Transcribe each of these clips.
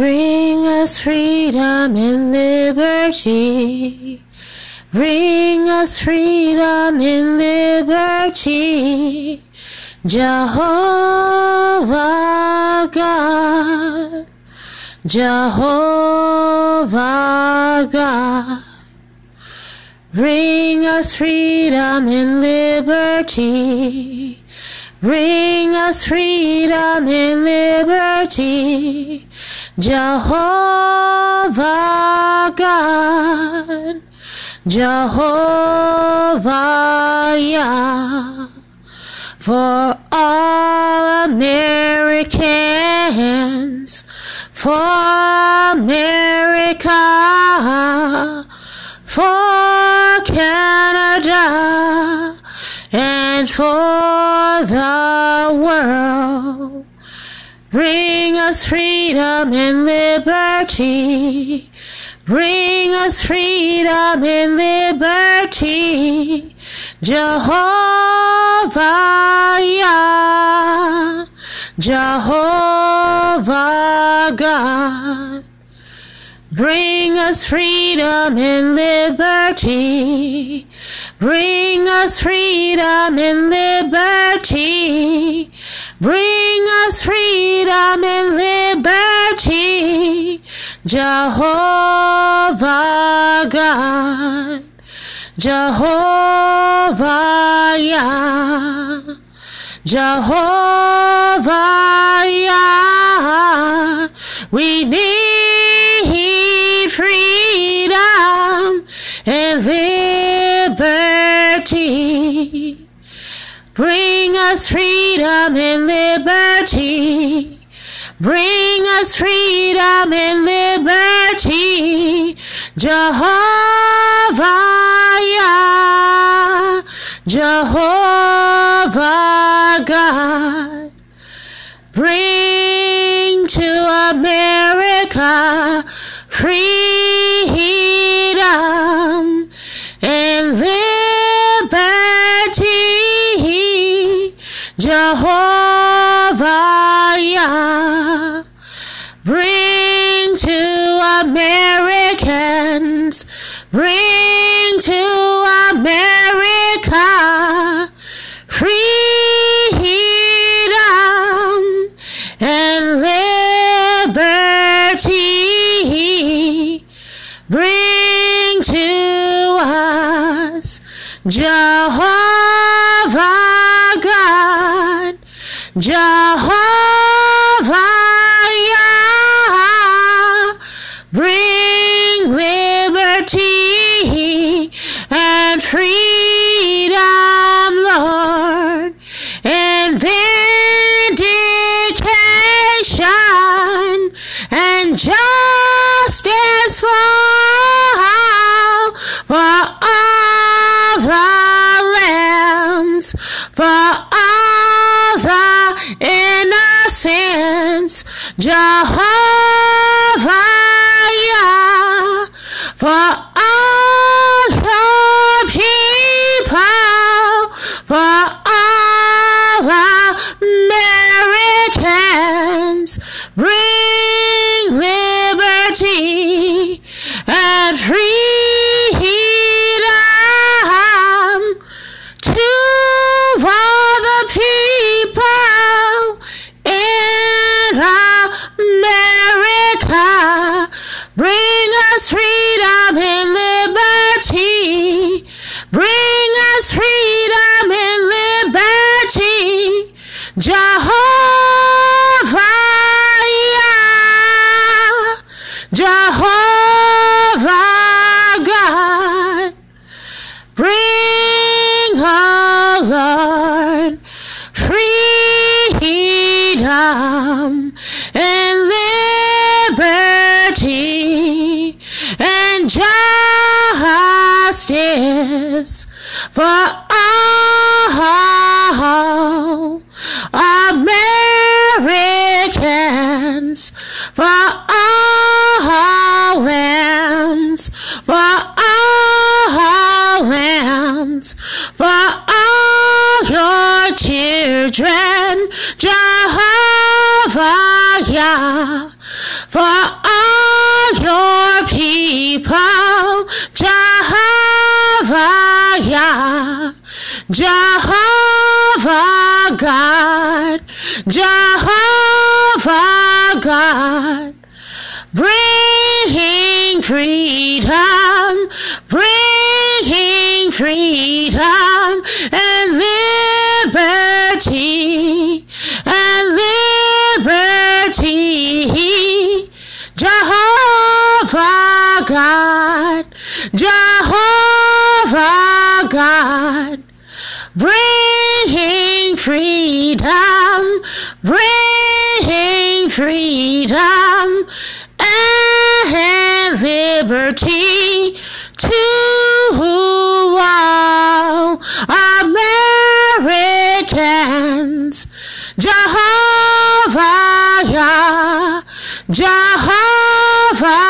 Bring us freedom and liberty. Bring us freedom and liberty. Jehovah God. Jehovah God. Bring us freedom and liberty. Bring us freedom and liberty. Jehovah God. Jehovah Yah. For all Americans. For America for Canada and for the world. Us freedom and liberty. Bring us freedom and liberty. Jehovah Yah, Jehovah God. Bring us freedom and liberty. Bring us freedom and liberty. Bring us freedom and liberty. Jehovah God. Jehovah Yah. Jehovah Yah. We need us freedom and liberty. Bring us freedom and liberty. Jehovah us Jehovah God, Jehovah all for Jehovah God, Jehovah God, bringing freedom, bringing freedom and liberty and liberty. Jehovah God, Jehovah God, bringing freedom, bringing freedom and liberty to all Americans. Jehovah, Yah, Jehovah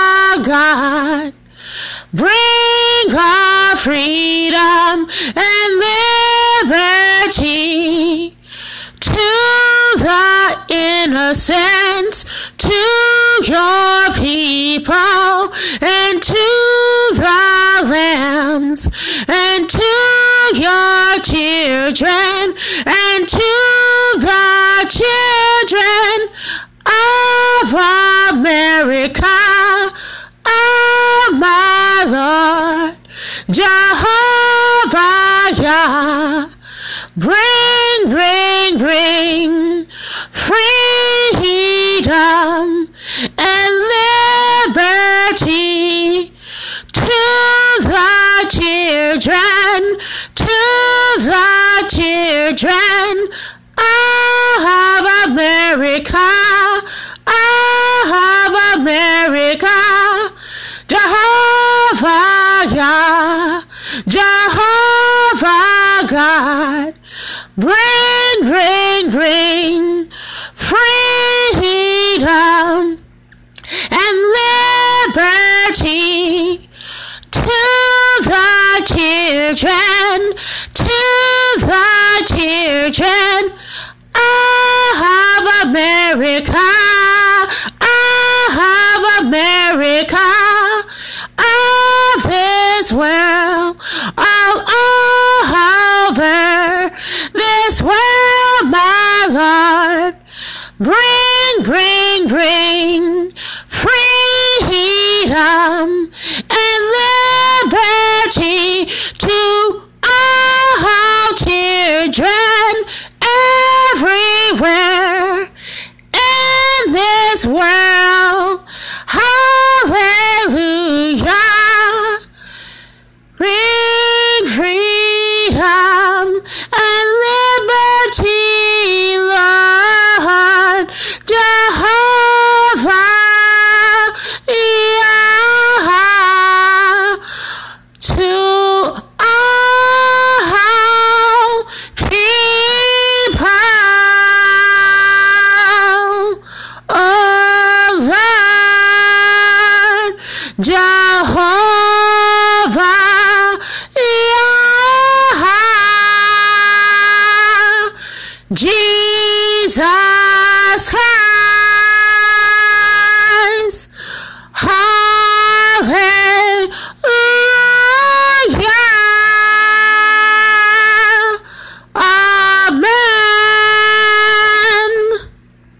God, bring our freedom innocent, to your people, and to the lambs, and to your children, liberty to the children, to the children. Of America, of America, of this world, time.